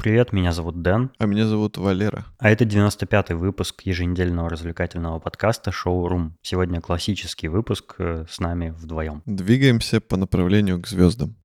Привет, меня зовут Дэн. А меня зовут Валера. А это 95-й выпуск еженедельного развлекательного подкаста «Шоу Рум». Сегодня классический выпуск э, с нами вдвоем. Двигаемся по направлению к звездам.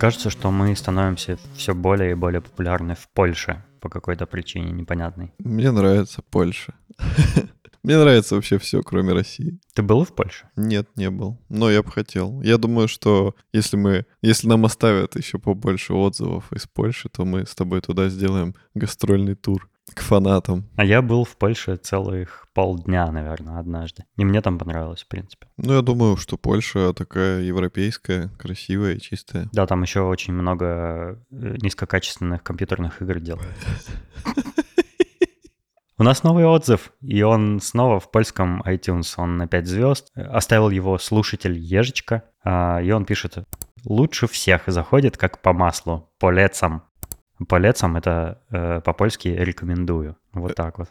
Кажется, что мы становимся все более и более популярны в Польше по какой-то причине непонятной. Мне нравится Польша. Мне нравится вообще все, кроме России. Ты был в Польше? Нет, не был. Но я бы хотел. Я думаю, что если мы, если нам оставят еще побольше отзывов из Польши, то мы с тобой туда сделаем гастрольный тур к фанатам. А я был в Польше целых полдня, наверное, однажды. И мне там понравилось, в принципе. Ну, я думаю, что Польша такая европейская, красивая чистая. Да, там еще очень много э, низкокачественных компьютерных игр делают. У нас новый отзыв, и он снова в польском iTunes, он на 5 звезд. Оставил его слушатель Ежечка, а, и он пишет «Лучше всех заходит как по маслу, по лецам». По лецам это э, по-польски «рекомендую». Вот так вот.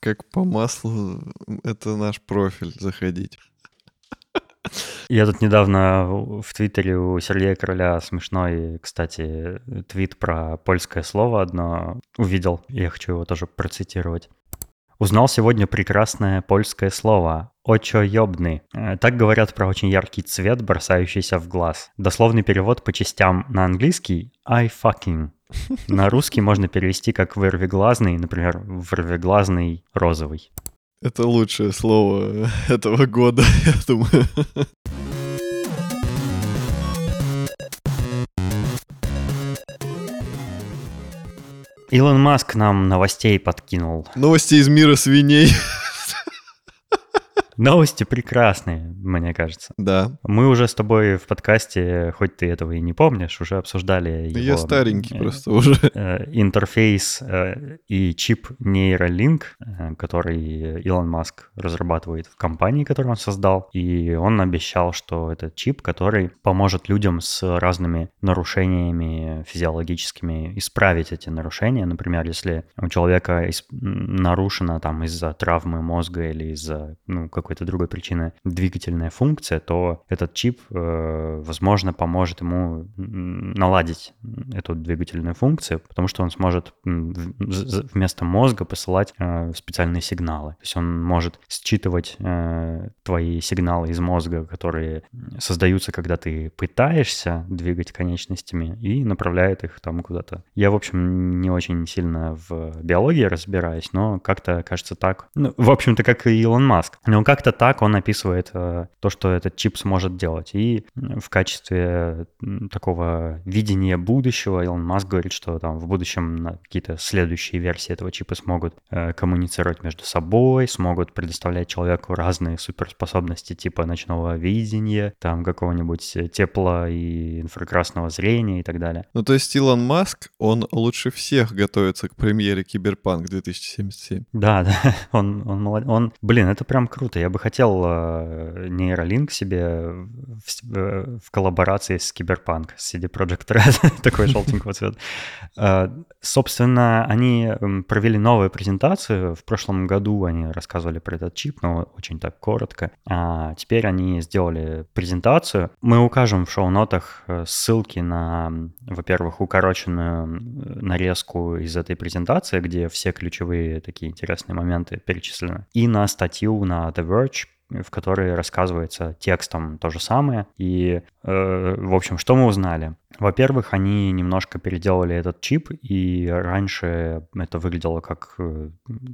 Как по маслу, это наш профиль, заходить. Я тут недавно в Твиттере у Сергея Короля смешной, кстати, твит про польское слово одно увидел. Я хочу его тоже процитировать. Узнал сегодня прекрасное польское слово «очоёбный». Э, так говорят про очень яркий цвет, бросающийся в глаз. Дословный перевод по частям на английский «I fucking». На русский можно перевести как «вырвиглазный», например, «вырвиглазный розовый». Это лучшее слово этого года, я думаю. Илон Маск нам новостей подкинул. Новости из мира свиней. Новости прекрасные, мне кажется. Да. Мы уже с тобой в подкасте, хоть ты этого и не помнишь, уже обсуждали его... Я старенький просто уже. Э, интерфейс э, и чип Neuralink, э, который Илон Маск разрабатывает в компании, которую он создал. И он обещал, что это чип, который поможет людям с разными нарушениями физиологическими исправить эти нарушения. Например, если у человека нарушено там из-за травмы мозга или из-за ну, какой-то другой причины двигательная функция, то этот чип, э, возможно, поможет ему наладить эту двигательную функцию, потому что он сможет вместо мозга посылать э, специальные сигналы. То есть он может считывать э, твои сигналы из мозга, которые создаются, когда ты пытаешься двигать конечностями, и направляет их там куда-то. Я, в общем, не очень сильно в биологии разбираюсь, но как-то кажется так. Ну, в общем-то, как и Илон Маск. Но как-то так он описывает э, то, что этот чип сможет делать. И в качестве такого видения будущего Илон Маск говорит, что там в будущем какие-то следующие версии этого чипа смогут э, коммуницировать между собой, смогут предоставлять человеку разные суперспособности типа ночного видения, там какого-нибудь тепла и инфракрасного зрения и так далее. Ну то есть Илон Маск, он лучше всех готовится к премьере Киберпанк 2077. Да, да, он, он, он, он, блин, это прям круто. Я бы хотел э, нейролинк себе в, э, в коллаборации с Киберпанк, с CD Projekt Red, такой желтенького цвета. Э, собственно, они провели новую презентацию. В прошлом году они рассказывали про этот чип, но очень так коротко. А теперь они сделали презентацию. Мы укажем в шоу-нотах ссылки на, во-первых, укороченную нарезку из этой презентации, где все ключевые такие интересные моменты перечислены, и на статью на The Verge, в которой рассказывается текстом то же самое. И, э, в общем, что мы узнали? Во-первых, они немножко переделали этот чип, и раньше это выглядело как э,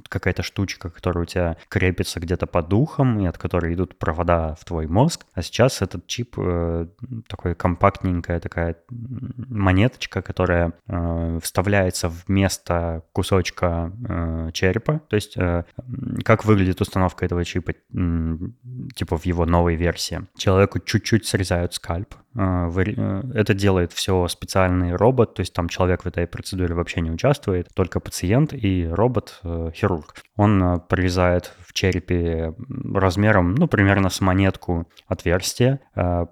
какая-то штучка, которая у тебя крепится где-то под духом, и от которой идут провода в твой мозг. А сейчас этот чип э, такой компактненькая такая монеточка, которая э, вставляется вместо кусочка э, черепа. То есть э, как выглядит установка этого чипа, типа в его новой версии. Человеку чуть-чуть срезают скальп, а, э, это делает все специальный робот, то есть там человек в этой процедуре вообще не участвует, только пациент и робот-хирург. Э, Он э, прорезает в черепе размером, ну, примерно с монетку отверстие. А,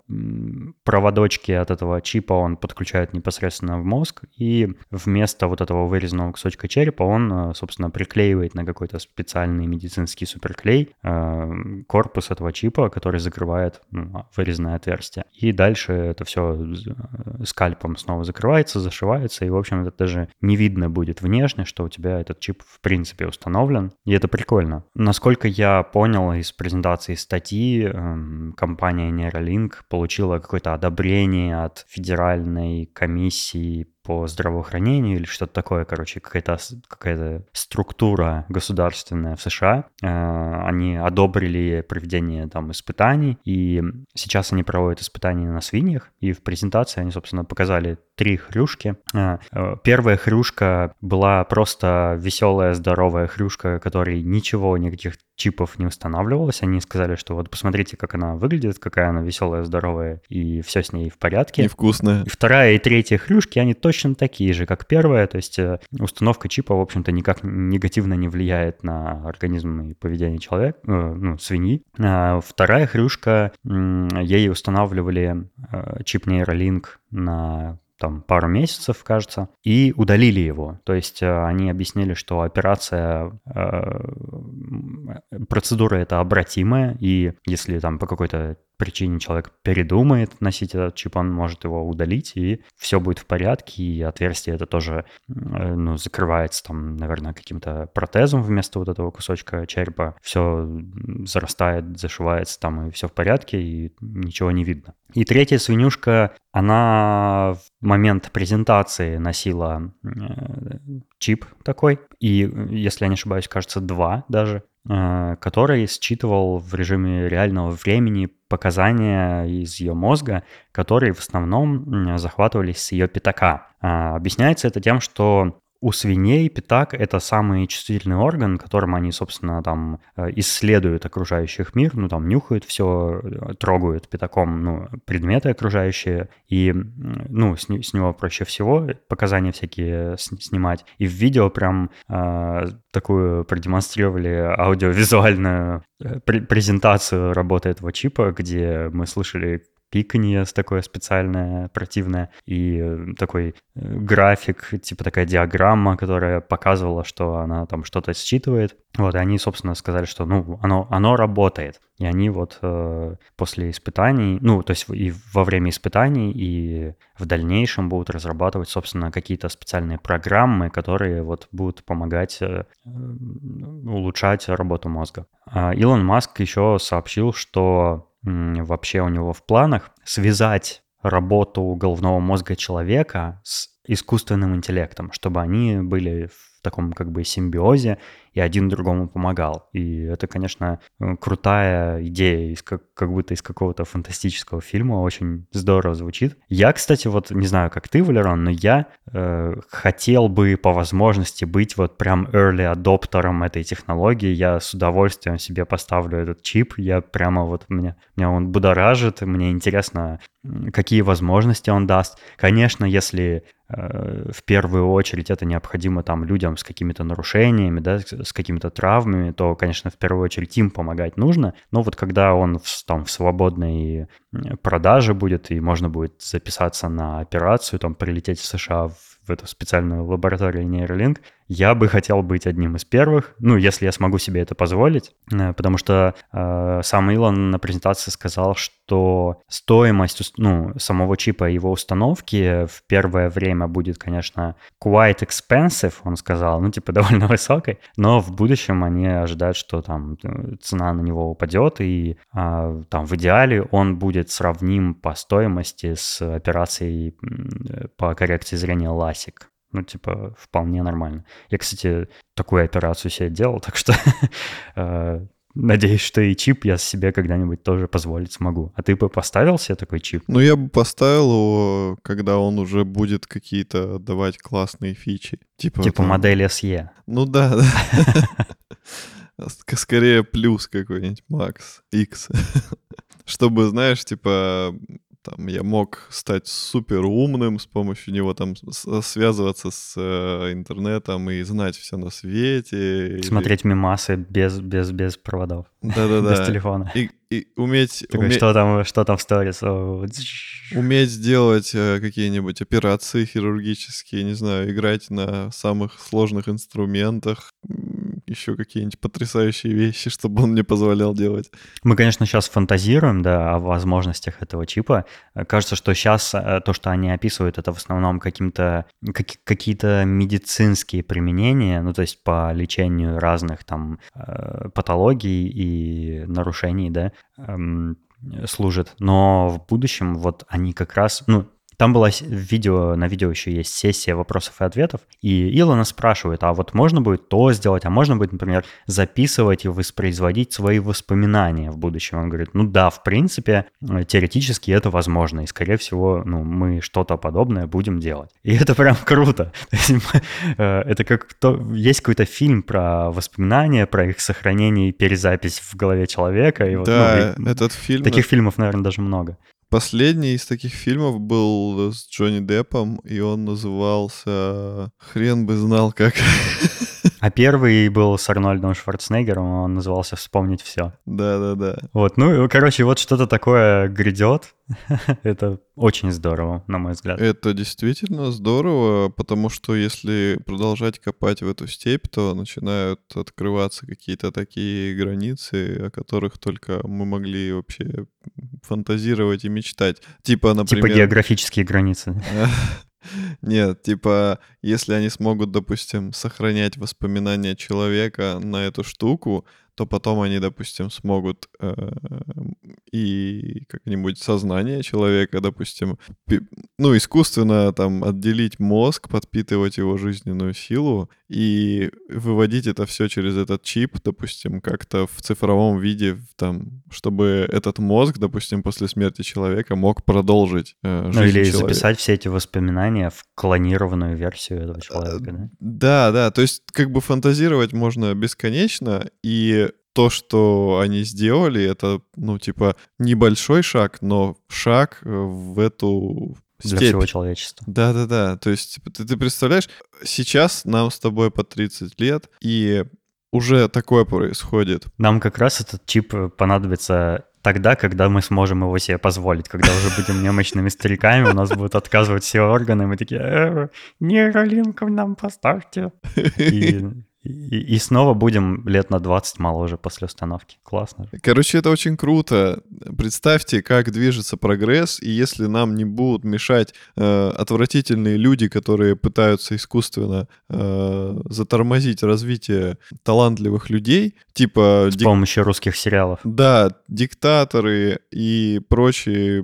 проводочки от этого чипа он подключает непосредственно в мозг, и вместо вот этого вырезанного кусочка черепа он, а, собственно, приклеивает на какой-то специальный медицинский суперклей а, корпус этого чипа, который закрывает ну, вырезанное отверстие. И дальше это все скальпом снова закрывается, зашивается, и, в общем, это даже не видно будет внешне, что у тебя этот чип в принципе установлен. И это прикольно. Насколько я понял из презентации статьи, эм, компания Neuralink получила какое-то одобрение от Федеральной комиссии по здравоохранению или что-то такое, короче, какая-то какая структура государственная в США. Э, они одобрили проведение там испытаний, и сейчас они проводят испытания на свиньях, и в презентации они, собственно, показали три хрюшки. Э, э, первая хрюшка была просто веселая, здоровая хрюшка, которой ничего, никаких чипов не устанавливалось. Они сказали, что вот посмотрите, как она выглядит, какая она веселая, здоровая, и все с ней в порядке. И вкусная. И вторая и третья хрюшки, они точно такие же, как первая. То есть э, установка чипа, в общем-то, никак негативно не влияет на организм и поведение человека, э, ну, свиньи. А вторая хрюшка, ей устанавливали э, чип нейролинк на там пару месяцев, кажется, и удалили его. То есть э, они объяснили, что операция, э, процедура это обратимая, и если там по какой-то причине человек передумает носить этот чип, он может его удалить, и все будет в порядке, и отверстие это тоже э, ну, закрывается там, наверное, каким-то протезом вместо вот этого кусочка черепа. Все зарастает, зашивается там, и все в порядке, и ничего не видно. И третья свинюшка, она в момент презентации носила э, чип такой, и, если я не ошибаюсь, кажется, два даже. Э, который считывал в режиме реального времени показания из ее мозга, которые в основном захватывались с ее пятака. А, объясняется это тем, что у свиней пятак — это самый чувствительный орган, которым они, собственно, там э, исследуют окружающих мир, ну, там нюхают все, э, трогают пятаком, ну, предметы окружающие, и, ну, с, с него проще всего показания всякие снимать. И в видео прям э, такую продемонстрировали аудиовизуальную э, презентацию работы этого чипа, где мы слышали пиканье такое специальное, противное, и э, такой э, график, типа такая диаграмма, которая показывала, что она там что-то считывает. Вот, и они, собственно, сказали, что, ну, оно, оно работает. И они вот э, после испытаний, ну, то есть и во время испытаний, и в дальнейшем будут разрабатывать, собственно, какие-то специальные программы, которые вот будут помогать э, улучшать работу мозга. А Илон Маск еще сообщил, что вообще у него в планах связать работу головного мозга человека с искусственным интеллектом, чтобы они были таком как бы симбиозе, и один другому помогал. И это, конечно, э, крутая идея, из как, как будто из какого-то фантастического фильма, очень здорово звучит. Я, кстати, вот не знаю, как ты, Валерон, но я э, хотел бы по возможности быть вот прям early адоптером этой технологии. Я с удовольствием себе поставлю этот чип. Я прямо вот меня, меня он будоражит, мне интересно, какие возможности он даст. Конечно, если э, в первую очередь это необходимо там людям с какими-то нарушениями, да, с какими-то травмами, то, конечно, в первую очередь им помогать нужно. Но вот когда он в, там в свободной продаже будет, и можно будет записаться на операцию, там прилететь в США в в эту специальную лабораторию Neuralink, я бы хотел быть одним из первых, ну, если я смогу себе это позволить, э, потому что э, сам Илон на презентации сказал, что стоимость ну, самого чипа и его установки в первое время будет, конечно, quite expensive, он сказал, ну, типа, довольно высокой, но в будущем они ожидают, что там э, цена на него упадет, и э, там в идеале он будет сравним по стоимости с операцией по коррекции зрения LASIK. Ну, типа, вполне нормально. Я, кстати, такую операцию себе делал, так что э, надеюсь, что и чип я себе когда-нибудь тоже позволить смогу. А ты бы поставил себе такой чип? Ну, я бы поставил его, когда он уже будет какие-то давать классные фичи. Типа, типа там... модель SE. Ну да, да. Скорее плюс какой-нибудь, Макс, X. Чтобы, знаешь, типа, там я мог стать супер умным с помощью него там связываться с э, интернетом и знать все на свете. Смотреть или... мемасы без, без, без проводов. Да-да-да. Без телефона. И, и уметь... Такой, уме... что, там, что там в сторис? Уметь сделать э, какие-нибудь операции хирургические, не знаю, играть на самых сложных инструментах, еще какие-нибудь потрясающие вещи, чтобы он мне позволял делать. Мы, конечно, сейчас фантазируем, да, о возможностях этого чипа. Кажется, что сейчас э, то, что они описывают, это в основном каким-то, как, какие-то медицинские применения, ну, то есть по лечению разных там э, патологий и нарушений, да, эм, служит. Но в будущем вот они как раз, ну, там было видео, на видео еще есть сессия вопросов и ответов, и Илона спрашивает, а вот можно будет то сделать, а можно будет, например, записывать и воспроизводить свои воспоминания в будущем? Он говорит, ну да, в принципе, э, теоретически это возможно, и, скорее всего, ну, мы что-то подобное будем делать. И это прям круто. Э, это как то, есть какой-то фильм про воспоминания, про их сохранение и перезапись в голове человека. И вот, да, ну, этот фильм... Таких фильмов, наверное, даже много. Последний из таких фильмов был с Джонни Деппом, и он назывался «Хрен бы знал как». А первый был с Арнольдом Шварценеггером, он назывался «Вспомнить все». Да-да-да. Вот, ну, короче, вот что-то такое грядет. Это очень здорово, на мой взгляд. Это действительно здорово, потому что если продолжать копать в эту степь, то начинают открываться какие-то такие границы, о которых только мы могли вообще фантазировать и мечтать. Типа, например... Типа географические границы. Нет, типа, если они смогут, допустим, сохранять воспоминания человека на эту штуку, то потом они, допустим, смогут э, и как-нибудь сознание человека, допустим, ну, искусственно там отделить мозг, подпитывать его жизненную силу и выводить это все через этот чип, допустим, как-то в цифровом виде, там, чтобы этот мозг, допустим, после смерти человека мог продолжить э, жизнь Ну, или человека. записать все эти воспоминания в клонированную версию этого человека, да? Да, да, то есть как бы фантазировать можно бесконечно, и то, что они сделали, это, ну, типа, небольшой шаг, но шаг э, в эту для степь. всего человечества. Да-да-да. То есть ты, ты представляешь, сейчас нам с тобой по 30 лет, и уже такое происходит. Нам как раз этот чип понадобится тогда, когда мы сможем его себе позволить, когда уже будем немощными стариками, у нас будут отказывать все органы, мы такие, э, нейролинков нам поставьте. И и, и снова будем лет на 20 моложе после установки. Классно. Короче, это очень круто. Представьте, как движется прогресс, и если нам не будут мешать э, отвратительные люди, которые пытаются искусственно э, затормозить развитие талантливых людей, типа... С дик... помощью русских сериалов. Да, диктаторы и прочие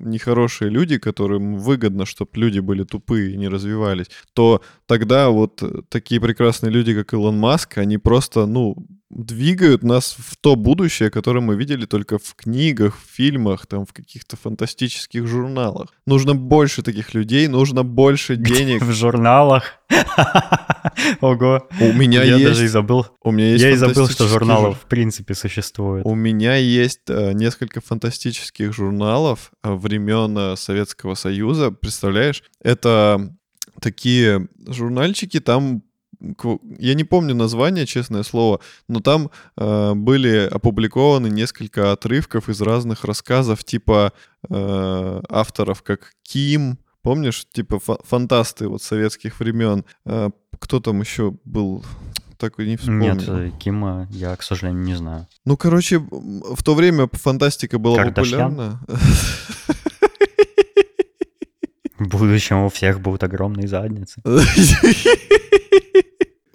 нехорошие люди, которым выгодно, чтобы люди были тупые и не развивались, то тогда вот такие прекрасные люди, как Илон Маск, они просто, ну, двигают нас в то будущее, которое мы видели только в книгах, в фильмах, там, в каких-то фантастических журналах. Нужно больше таких людей, нужно больше денег. В журналах? Ого. У меня Я есть... даже и забыл. У меня есть Я и забыл, что журналов в принципе существует. У меня есть э, несколько фантастических журналов э, времен э, Советского Союза. Представляешь? Это такие журнальчики, там я не помню название, честное слово, но там э, были опубликованы несколько отрывков из разных рассказов типа э, авторов, как Ким, помнишь, типа фантасты вот советских времен. Э, кто там еще был? Так и не вспомню. Нет, э, Кима я, к сожалению, не знаю. Ну, короче, в то время фантастика была Кардашьян? популярна. В будущем у всех будут огромные задницы.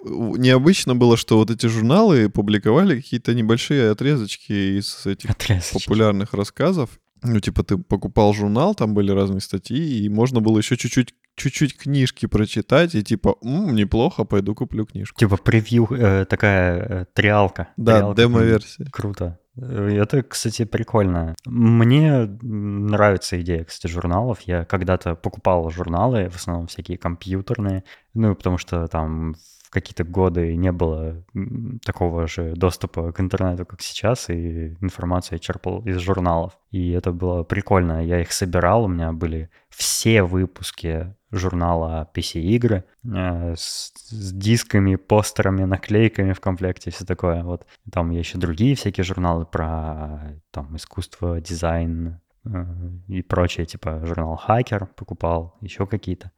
необычно было, что вот эти журналы публиковали какие-то небольшие отрезочки из этих отрезочки. популярных рассказов. Ну, типа, ты покупал журнал, там были разные статьи, и можно было еще чуть-чуть чуть-чуть книжки прочитать и типа, М, неплохо, пойду куплю книжку. Типа превью, э, такая э, триалка. Да, демо-версия. Круто. Э, это, кстати, прикольно. Мне нравится идея, кстати, журналов. Я когда-то покупал журналы, в основном всякие компьютерные, ну, потому что там какие-то годы не было такого же доступа к интернету, как сейчас, и информацию я черпал из журналов. И это было прикольно. Я их собирал, у меня были все выпуски журнала PC-игры э, с, с дисками, постерами, наклейками в комплекте, все такое. Вот там есть еще другие всякие журналы про там искусство, дизайн, э, и прочее, типа журнал Хакер покупал, еще какие-то.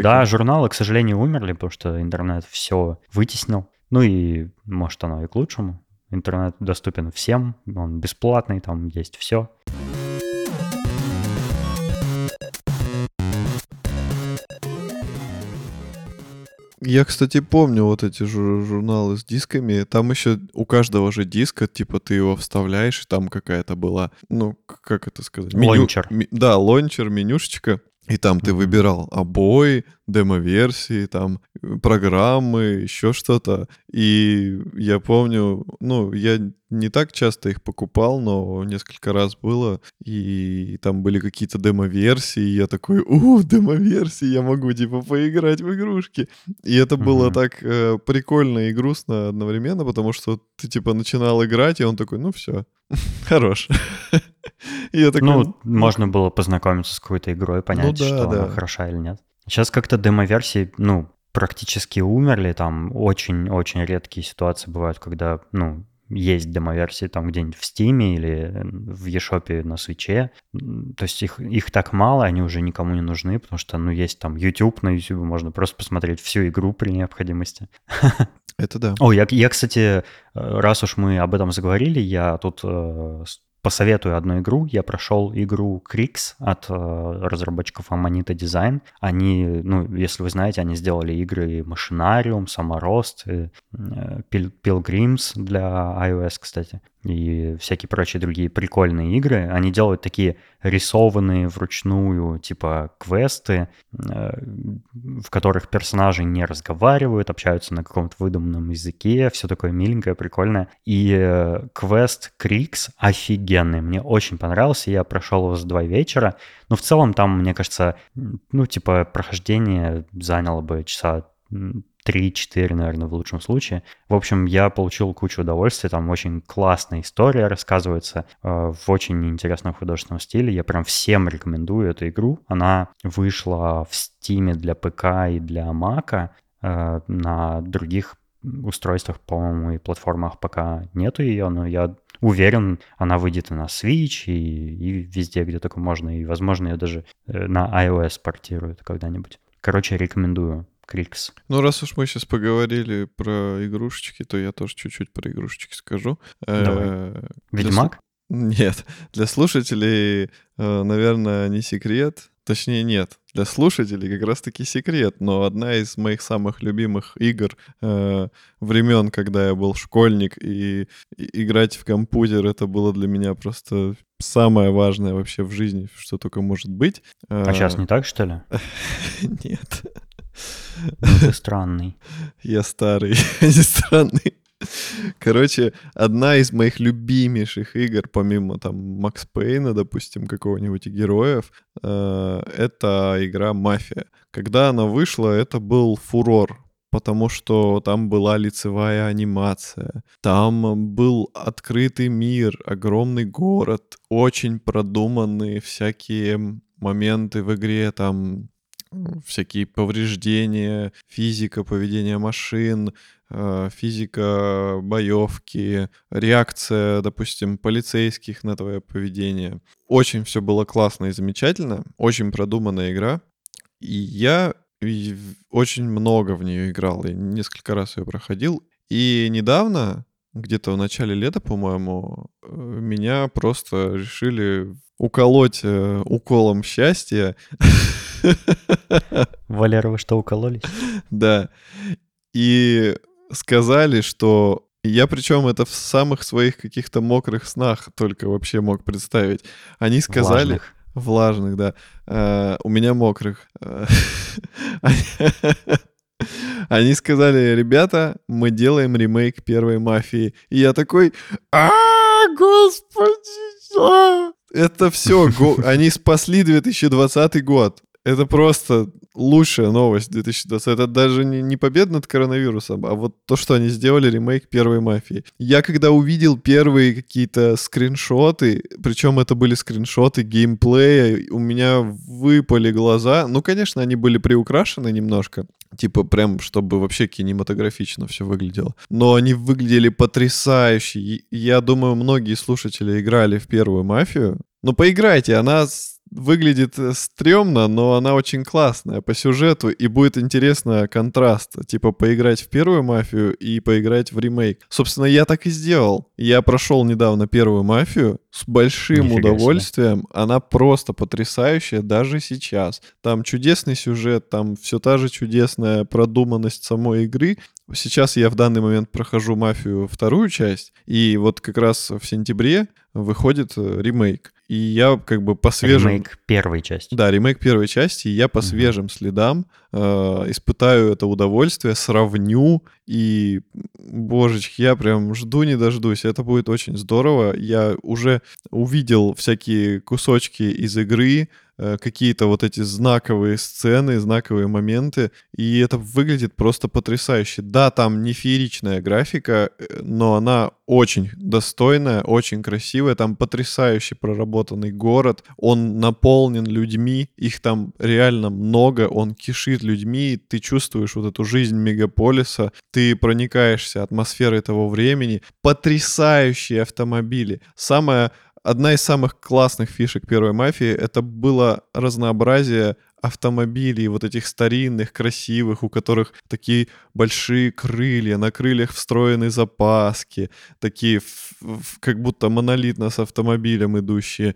Э, да, журналы, к сожалению, умерли, потому что интернет все вытеснил. Ну и, может, оно и к лучшему. Интернет доступен всем, он бесплатный, там есть все. Я, кстати, помню вот эти жур- журналы с дисками. Там еще у каждого же диска, типа, ты его вставляешь, и там какая-то была, ну, как это сказать? Меню, лончер. Ми, да, лончер, менюшечка. И там ты выбирал обои, демо-версии, там программы, еще что-то. И я помню, ну, я не так часто их покупал, но несколько раз было, и там были какие-то демо-версии, и я такой, у, демо-версии, я могу, типа, поиграть в игрушки. И это mm-hmm. было так э, прикольно и грустно одновременно, потому что ты, типа, начинал играть, и он такой, ну, все, хорош. я такой, ну, «Ну можно было познакомиться с какой-то игрой, понять, ну, да, что да. она хороша или нет. Сейчас как-то демо-версии, ну, практически умерли, там очень-очень редкие ситуации бывают, когда, ну, есть демо-версии там где-нибудь в Стиме или в eShop на свече. То есть их, их так мало, они уже никому не нужны, потому что, ну, есть там YouTube, на YouTube можно просто посмотреть всю игру при необходимости. Это да. О, я, я, кстати, э, раз уж мы об этом заговорили, я тут э, посоветую одну игру. Я прошел игру Крикс от э, разработчиков Amanita Design. Они, ну, если вы знаете, они сделали игры Машинариум, Саморост, э, Pilgrims для iOS, кстати и всякие прочие другие прикольные игры. Они делают такие рисованные вручную, типа, квесты, э, в которых персонажи не разговаривают, общаются на каком-то выдуманном языке, все такое миленькое, прикольное. И э, квест Крикс офигенный, мне очень понравился, я прошел его за два вечера, но в целом там, мне кажется, ну, типа, прохождение заняло бы часа 3-4, наверное, в лучшем случае. В общем, я получил кучу удовольствия, там очень классная история рассказывается э, в очень интересном художественном стиле. Я прям всем рекомендую эту игру. Она вышла в Steam для ПК и для Мака. Э, на других устройствах, по-моему, и платформах пока нету ее, но я уверен, она выйдет и на Switch, и, и везде, где только можно, и, возможно, ее даже э, на iOS портируют когда-нибудь. Короче, рекомендую. Крикс. Ну, раз уж мы сейчас поговорили про игрушечки, то я тоже чуть-чуть про игрушечки скажу. Давай. Э, Ведьмак? Нет. Для слушателей, э, наверное, не секрет. Точнее, нет. Для слушателей как раз-таки секрет. Но одна из моих самых любимых игр э, времен, когда я был школьник, и, и играть в компьютер, это было для меня просто самое важное вообще в жизни, что только может быть. А сейчас не так, что ли? Нет. Ну, ты странный. Я старый, не странный. Короче, одна из моих любимейших игр, помимо там Макс Пейна, допустим, какого-нибудь героев, э, это игра «Мафия». Когда она вышла, это был фурор, потому что там была лицевая анимация, там был открытый мир, огромный город, очень продуманные всякие моменты в игре, там всякие повреждения, физика поведения машин, э, физика боевки, реакция, допустим, полицейских на твое поведение. Очень все было классно и замечательно, очень продуманная игра. И я очень много в нее играл, и несколько раз ее проходил. И недавно, где-то в начале лета, по-моему, э, меня просто решили уколоть э, уколом счастья. Валера, вы что, укололись? Да. И сказали, что я причем это в самых своих каких-то мокрых снах только вообще мог представить. Они сказали... Влажных. Влажных, да. Uh, у меня мокрых. Они сказали, ребята, мы делаем ремейк первой мафии. И я такой, а, господи, а!» Это все, они спасли 2020 год. Это просто лучшая новость 2020. Это даже не, не победа над коронавирусом, а вот то, что они сделали ремейк первой мафии. Я когда увидел первые какие-то скриншоты, причем это были скриншоты геймплея, у меня выпали глаза. Ну, конечно, они были приукрашены немножко. Типа прям, чтобы вообще кинематографично все выглядело. Но они выглядели потрясающе. Я думаю, многие слушатели играли в первую мафию. Ну, поиграйте, она выглядит э, стрёмно, но она очень классная по сюжету, и будет интересно контраст, типа поиграть в первую мафию и поиграть в ремейк. Собственно, я так и сделал. Я прошел недавно первую мафию с большим Нифига удовольствием. Себе. Она просто потрясающая даже сейчас. Там чудесный сюжет, там все та же чудесная продуманность самой игры. Сейчас я в данный момент прохожу мафию вторую часть, и вот как раз в сентябре выходит э, ремейк. И я как бы по свежим... Ремейк первой части. Да, ремейк первой части, и я по свежим следам э, испытаю это удовольствие, сравню, и, божечки, я прям жду не дождусь. Это будет очень здорово. Я уже увидел всякие кусочки из игры, какие-то вот эти знаковые сцены, знаковые моменты, и это выглядит просто потрясающе. Да, там не фееричная графика, э, но она очень достойная, очень красивая, там потрясающе проработанный город, он наполнен людьми, их там реально много, он кишит людьми, ты чувствуешь вот эту жизнь мегаполиса, ты проникаешься атмосферой того времени, потрясающие автомобили. Самое одна из самых классных фишек первой мафии это было разнообразие автомобилей, вот этих старинных, красивых, у которых такие большие крылья, на крыльях встроены запаски, такие как будто монолитно с автомобилем идущие.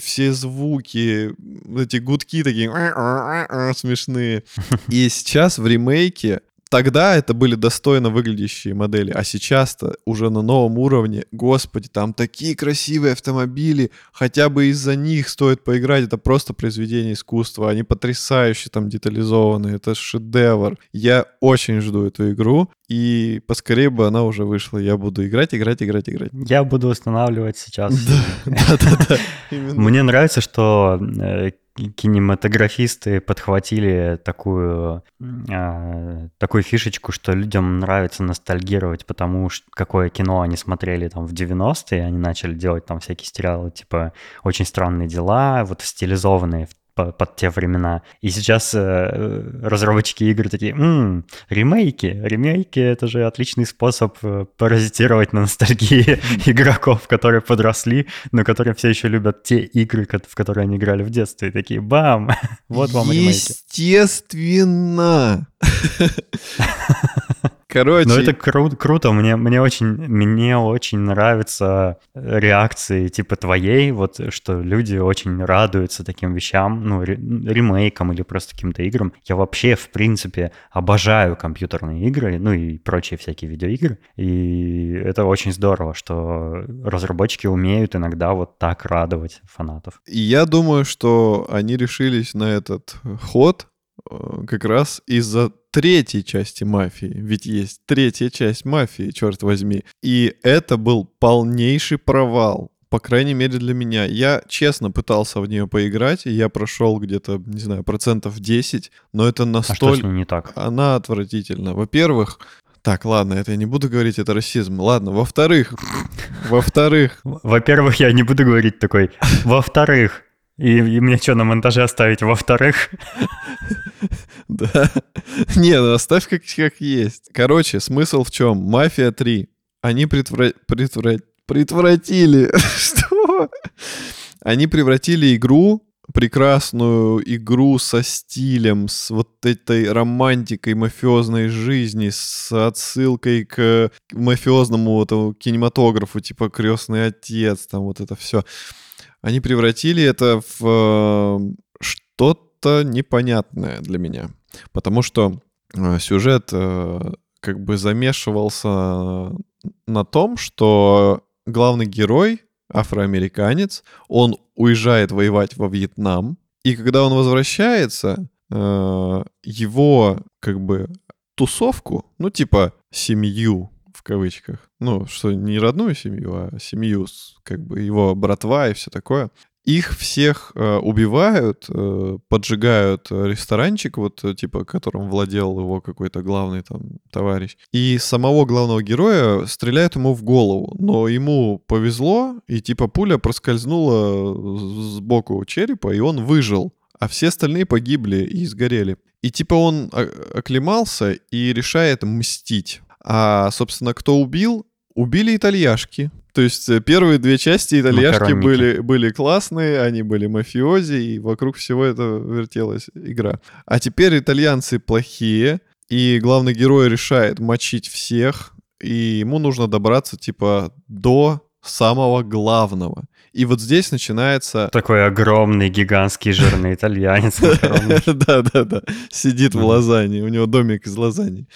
Все звуки, эти гудки такие смешные. И сейчас в ремейке Тогда это были достойно выглядящие модели, а сейчас-то уже на новом уровне, господи, там такие красивые автомобили, хотя бы из-за них стоит поиграть, это просто произведение искусства, они потрясающе там детализованы, это шедевр. Я очень жду эту игру, и поскорее бы она уже вышла, я буду играть, играть, играть, играть. Я буду устанавливать сейчас. Да, да, да. Мне нравится, что э, кинематографисты подхватили такую, э, такую фишечку, что людям нравится ностальгировать, потому что какое кино они смотрели там в 90-е, они начали делать там всякие сериалы, типа «Очень странные дела», вот стилизованные в под те времена. И сейчас э, разработчики игр такие, м-м, ремейки, ремейки — это же отличный способ э, паразитировать на ностальгии игроков, которые подросли, но которые все еще любят те игры, в которые они играли в детстве. И такие, бам, вот вам ремейки. Естественно! Короче. Ну, это кру- круто. Мне, мне, очень, мне очень нравятся реакции типа твоей, вот что люди очень радуются таким вещам, ну, ремейкам или просто каким-то играм. Я вообще, в принципе, обожаю компьютерные игры, ну и прочие всякие видеоигры. И это очень здорово, что разработчики умеют иногда вот так радовать фанатов. И я думаю, что они решились на этот ход э, как раз из-за третьей части мафии. Ведь есть третья часть мафии, черт возьми. И это был полнейший провал. По крайней мере для меня. Я честно пытался в нее поиграть, и я прошел где-то, не знаю, процентов 10, но это настолько... А что с ней не так? Она отвратительна. Во-первых, так, ладно, это я не буду говорить, это расизм. Ладно, во-вторых, во-вторых... Во-первых, я не буду говорить такой. Во-вторых, и, и мне что, на монтаже оставить во-вторых? Да. Не, ну оставь как, есть. Короче, смысл в чем? Мафия 3. Они притвра... Притвра... притворатили... Что? Они превратили игру прекрасную игру со стилем, с вот этой романтикой мафиозной жизни, с отсылкой к мафиозному вот, кинематографу, типа «Крестный отец», там вот это все. Они превратили это в э, что-то непонятное для меня. Потому что э, сюжет э, как бы замешивался на том, что главный герой, афроамериканец, он уезжает воевать во Вьетнам, и когда он возвращается, его как бы тусовку, ну типа семью в кавычках, ну, что не родную семью, а семью, как бы его братва и все такое, их всех э, убивают, э, поджигают ресторанчик, вот э, типа которым владел его какой-то главный там товарищ. И самого главного героя стреляют ему в голову, но ему повезло, и типа пуля проскользнула сбоку черепа, и он выжил, а все остальные погибли и сгорели. И типа он оклемался и решает мстить. А, собственно, кто убил? Убили итальяшки. То есть э, первые две части итальяшки были, были классные, они были мафиози, и вокруг всего этого вертелась игра. А теперь итальянцы плохие, и главный герой решает мочить всех, и ему нужно добраться, типа, до самого главного. И вот здесь начинается... Такой огромный, гигантский, жирный итальянец. Да-да-да. Сидит в лазанье. У него домик из лазаньи.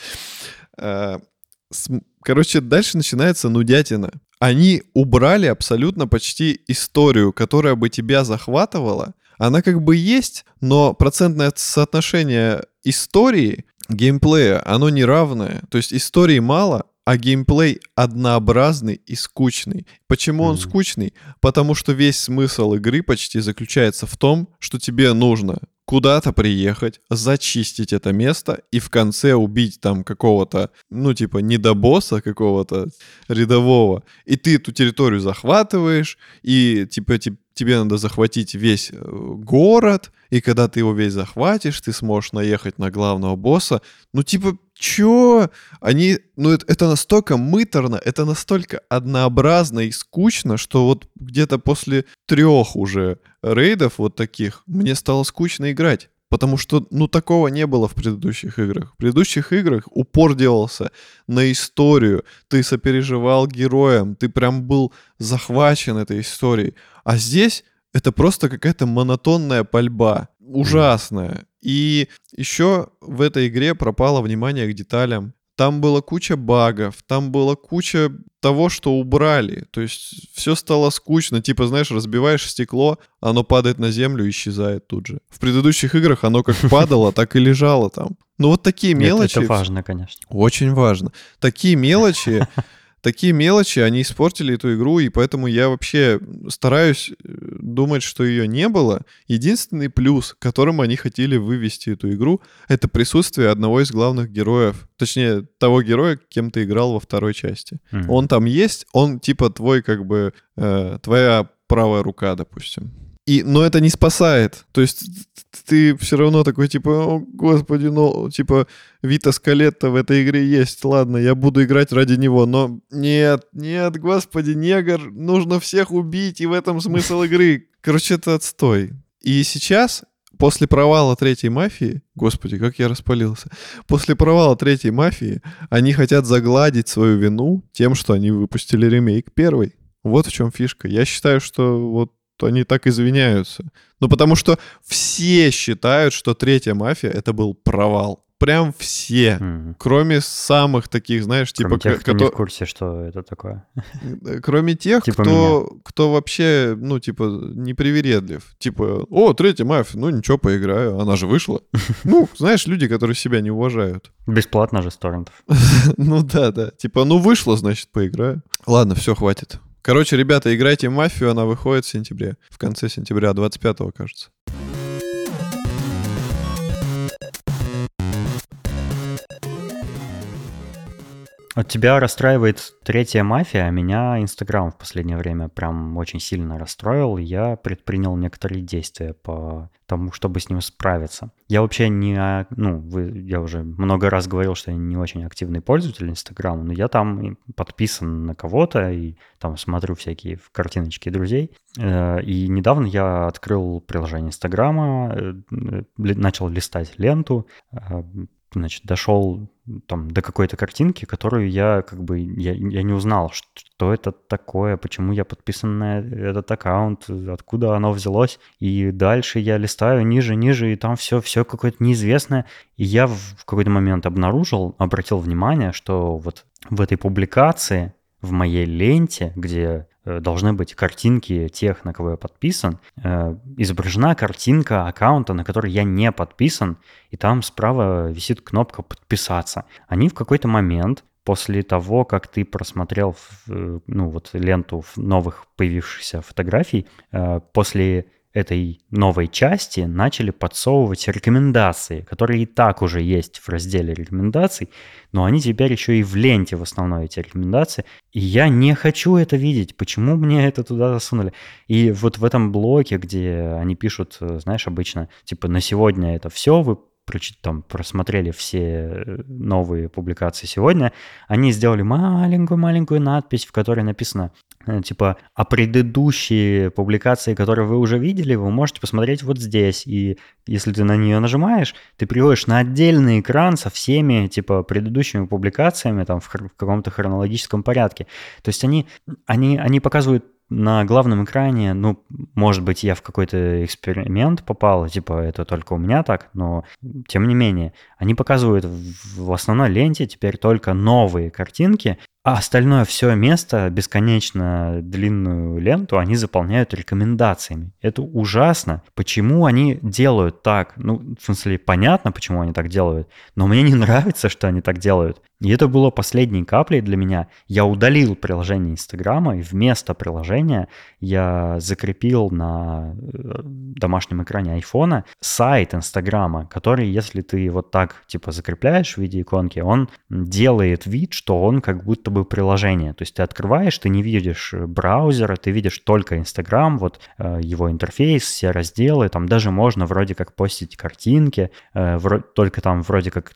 Короче, дальше начинается нудятина. Они убрали абсолютно почти историю, которая бы тебя захватывала. Она как бы есть, но процентное соотношение истории, геймплея, оно неравное. То есть истории мало, а геймплей однообразный и скучный. Почему он mm-hmm. скучный? Потому что весь смысл игры почти заключается в том, что тебе нужно куда-то приехать, зачистить это место и в конце убить там какого-то, ну, типа, не до босса какого-то рядового. И ты эту территорию захватываешь, и, типа, тебе надо захватить весь э, город, и когда ты его весь захватишь, ты сможешь наехать на главного босса. Ну, типа, чё? Они, ну, это, это настолько мыторно, это настолько однообразно и скучно, что вот где-то после трех уже рейдов вот таких мне стало скучно играть. Потому что, ну, такого не было в предыдущих играх. В предыдущих играх упор делался на историю. Ты сопереживал героям, ты прям был захвачен этой историей. А здесь это просто какая-то монотонная пальба. Ужасная. И еще в этой игре пропало внимание к деталям. Там была куча багов, там была куча того, что убрали. То есть все стало скучно. Типа, знаешь, разбиваешь стекло, оно падает на землю и исчезает тут же. В предыдущих играх оно как падало, так и лежало там. Ну вот такие мелочи... Это, это важно, конечно. Очень важно. Такие мелочи такие мелочи, они испортили эту игру, и поэтому я вообще стараюсь э, думать, что ее не было. Единственный плюс, которым они хотели вывести эту игру, это присутствие одного из главных героев. Точнее, того героя, кем ты играл во второй части. Mm-hmm. Он там есть, он типа твой, как бы, э, твоя правая рука, допустим. И, но это не спасает. То есть ты все равно такой, типа, о, господи, ну, типа, Вита Скалетта в этой игре есть, ладно, я буду играть ради него, но нет, нет, господи, негр, нужно всех убить, и в этом смысл игры. Короче, это отстой. И сейчас, после провала третьей мафии, господи, как я распалился, после провала третьей мафии, они хотят загладить свою вину тем, что они выпустили ремейк первой. Вот в чем фишка. Я считаю, что вот то они так извиняются. Ну, потому что все считают, что третья мафия это был провал. Прям все. Mm. Кроме самых таких, знаешь, кроме типа... Тех, кто, кто не в курсе, что это такое. Э, кроме тех, типа кто, кто вообще, ну, типа, непривередлив. Типа, о, третья мафия, ну, ничего, поиграю, она же вышла. Ну, знаешь, люди, которые себя не уважают. Бесплатно же с торрентов. Ну да, да. Типа, ну, вышло, значит, поиграю. Ладно, все, хватит. Короче, ребята, играйте в мафию, она выходит в сентябре. В конце сентября, 25-го, кажется. Вот тебя расстраивает третья мафия, а меня Инстаграм в последнее время прям очень сильно расстроил. Я предпринял некоторые действия по тому, чтобы с ним справиться. Я вообще не, ну, вы, я уже много раз говорил, что я не очень активный пользователь Инстаграма, но я там подписан на кого-то и там смотрю всякие картиночки друзей. Э, и недавно я открыл приложение Инстаграма, э, начал листать ленту, э, значит, дошел там до какой-то картинки, которую я как бы, я, я не узнал, что это такое, почему я подписан на этот аккаунт, откуда оно взялось. И дальше я листаю ниже, ниже, и там все, все какое-то неизвестное. И я в какой-то момент обнаружил, обратил внимание, что вот в этой публикации в моей ленте, где должны быть картинки тех, на кого я подписан, э, изображена картинка аккаунта, на который я не подписан, и там справа висит кнопка «Подписаться». Они в какой-то момент после того, как ты просмотрел ну, вот, ленту новых появившихся фотографий, э, после этой новой части начали подсовывать рекомендации, которые и так уже есть в разделе рекомендаций, но они теперь еще и в ленте в основной эти рекомендации. И я не хочу это видеть. Почему мне это туда засунули? И вот в этом блоке, где они пишут, э, знаешь, обычно, типа, на сегодня это все, вы там, просмотрели все э, новые публикации сегодня, они сделали маленькую-маленькую надпись, в которой написано, э, типа, а предыдущие публикации, которые вы уже видели, вы можете посмотреть вот здесь. И если ты на нее нажимаешь, ты приводишь на отдельный экран со всеми, типа, предыдущими публикациями, там, в, в каком-то хронологическом порядке. То есть они, они, они показывают на главном экране, ну, может быть, я в какой-то эксперимент попал, типа, это только у меня так, но тем не менее, они показывают в основной ленте теперь только новые картинки, а остальное все место, бесконечно длинную ленту, они заполняют рекомендациями. Это ужасно. Почему они делают так? Ну, в смысле, понятно, почему они так делают, но мне не нравится, что они так делают. И это было последней каплей для меня. Я удалил приложение Инстаграма, и вместо приложения я закрепил на э, домашнем экране айфона сайт Инстаграма, который, если ты вот так, типа, закрепляешь в виде иконки, он делает вид, что он как будто бы приложение. То есть ты открываешь, ты не видишь браузера, ты видишь только Инстаграм, вот э, его интерфейс, все разделы, там даже можно вроде как постить картинки, э, только там вроде как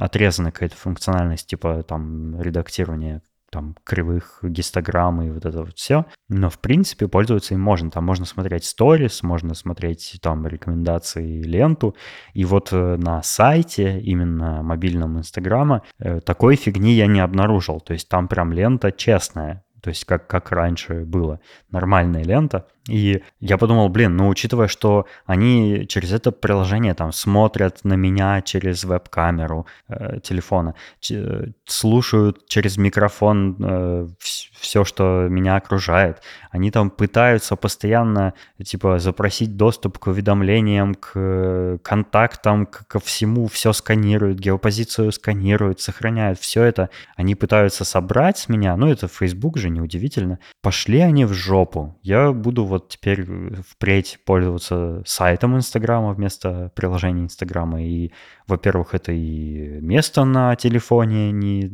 отрезана какая-то функциональность, типа там редактирование там кривых гистограмм и вот это вот все. Но, в принципе, пользоваться им можно. Там можно смотреть сторис, можно смотреть там рекомендации, ленту. И вот э, на сайте, именно мобильном Инстаграма, э, такой фигни я не обнаружил. То есть там прям лента честная. То есть как, как раньше было. Нормальная лента. И я подумал, блин, ну учитывая, что они через это приложение там смотрят на меня через веб-камеру э, телефона, ч- слушают через микрофон э, все, что меня окружает, они там пытаются постоянно типа запросить доступ к уведомлениям, к контактам, к, ко всему, все сканируют, геопозицию сканируют, сохраняют, все это они пытаются собрать с меня, ну это Facebook же, неудивительно. Пошли они в жопу. Я буду вот теперь э, впредь пользоваться сайтом Инстаграма вместо приложения Инстаграма. И, во-первых, это и место на телефоне не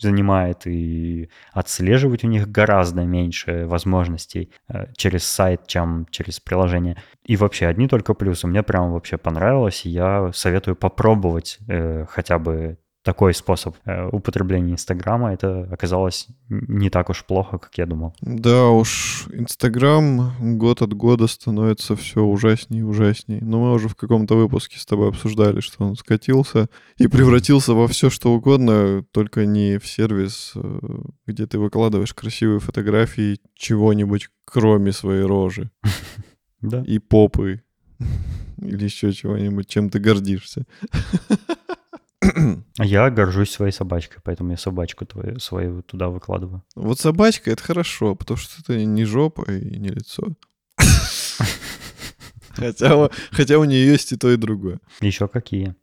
занимает, и отслеживать у них гораздо меньше возможностей э, через сайт, чем через приложение. И вообще одни только плюсы. Мне прям вообще понравилось. Я советую попробовать э, хотя бы такой способ э, употребления Инстаграма, это оказалось не так уж плохо, как я думал. Да уж, Инстаграм год от года становится все ужаснее и ужаснее. Но мы уже в каком-то выпуске с тобой обсуждали, что он скатился и превратился во все что угодно, только не в сервис, э, где ты выкладываешь красивые фотографии чего-нибудь, кроме своей рожи. Да. И попы. Или еще чего-нибудь, чем ты гордишься. Я горжусь своей собачкой, поэтому я собачку твою свою туда выкладываю. Вот собачка — это хорошо, потому что это не жопа и не лицо. Хотя, хотя у нее есть и то, и другое. Еще какие?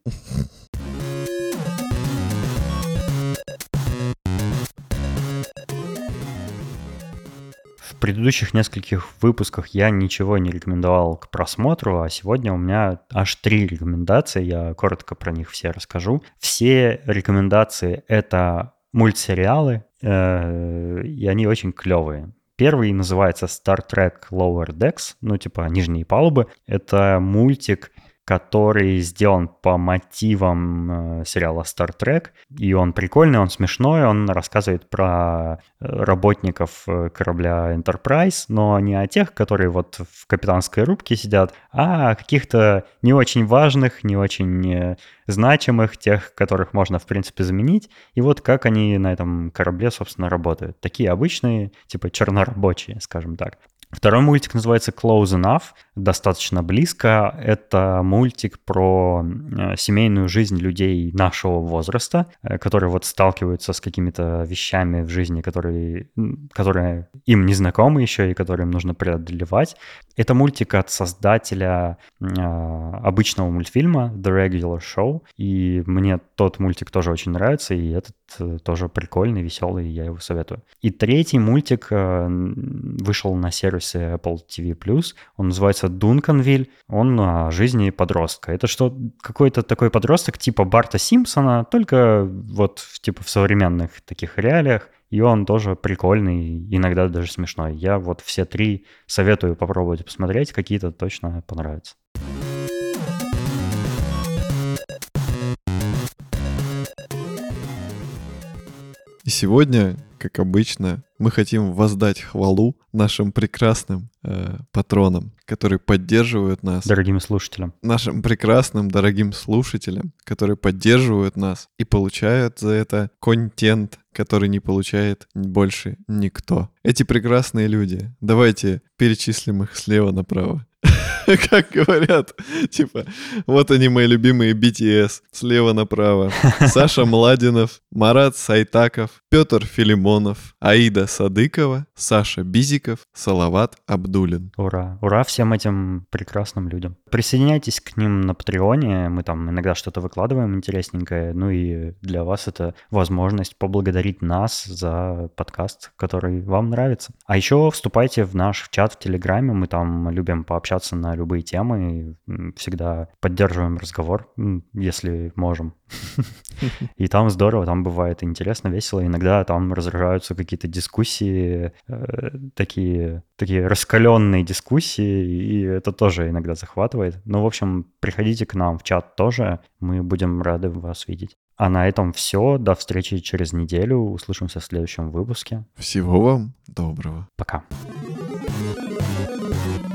Предыдущих нескольких выпусках я ничего не рекомендовал к просмотру, а сегодня у меня аж три рекомендации, я коротко про них все расскажу. Все рекомендации — это мультсериалы, э, и они очень клевые. Первый называется Star Trek Lower Decks, ну типа нижние палубы. Это мультик который сделан по мотивам э, сериала Star Trek. И он прикольный, он смешной, он рассказывает про э, работников э, корабля Enterprise, но не о тех, которые вот в капитанской рубке сидят, а о каких-то не очень важных, не очень значимых, тех, которых можно, в принципе, заменить. И вот как они на этом корабле, собственно, работают. Такие обычные, типа чернорабочие, скажем так. Второй мультик называется Close Enough, достаточно близко. Это мультик про э, семейную жизнь людей нашего возраста, э, которые вот сталкиваются с какими-то вещами в жизни, которые, которые им не знакомы еще и которые им нужно преодолевать. Это мультик от создателя э, обычного мультфильма The Regular Show, и мне тот мультик тоже очень нравится, и этот тоже прикольный, веселый, я его советую. И третий мультик вышел на сервисе Apple TV+, он называется Дунканвиль, он о жизни подростка. Это что, какой-то такой подросток типа Барта Симпсона, только вот типа в современных таких реалиях, и он тоже прикольный, иногда даже смешной. Я вот все три советую попробовать посмотреть, какие-то точно понравятся. И сегодня, как обычно, мы хотим воздать хвалу нашим прекрасным э, патронам, которые поддерживают нас. Дорогим слушателям. Нашим прекрасным, дорогим слушателям, которые поддерживают нас и получают за это контент, который не получает больше никто. Эти прекрасные люди, давайте перечислим их слева направо. как говорят, типа, вот они мои любимые BTS, слева направо. Саша Младинов, Марат Сайтаков, Петр Филимонов, Аида Садыкова, Саша Бизиков, Салават Абдулин. Ура! Ура всем этим прекрасным людям. Присоединяйтесь к ним на Патреоне, мы там иногда что-то выкладываем интересненькое, ну и для вас это возможность поблагодарить нас за подкаст, который вам нравится. А еще вступайте в наш чат в Телеграме, мы там любим пообщаться на любые темы, всегда поддерживаем разговор, если можем. И там здорово, там бывает интересно, весело. Иногда там разражаются какие-то дискуссии, э, такие, такие раскаленные дискуссии, и это тоже иногда захватывает. Ну, в общем, приходите к нам в чат тоже, мы будем рады вас видеть. А на этом все. До встречи через неделю. Услышимся в следующем выпуске. Всего вам доброго. Пока. thank you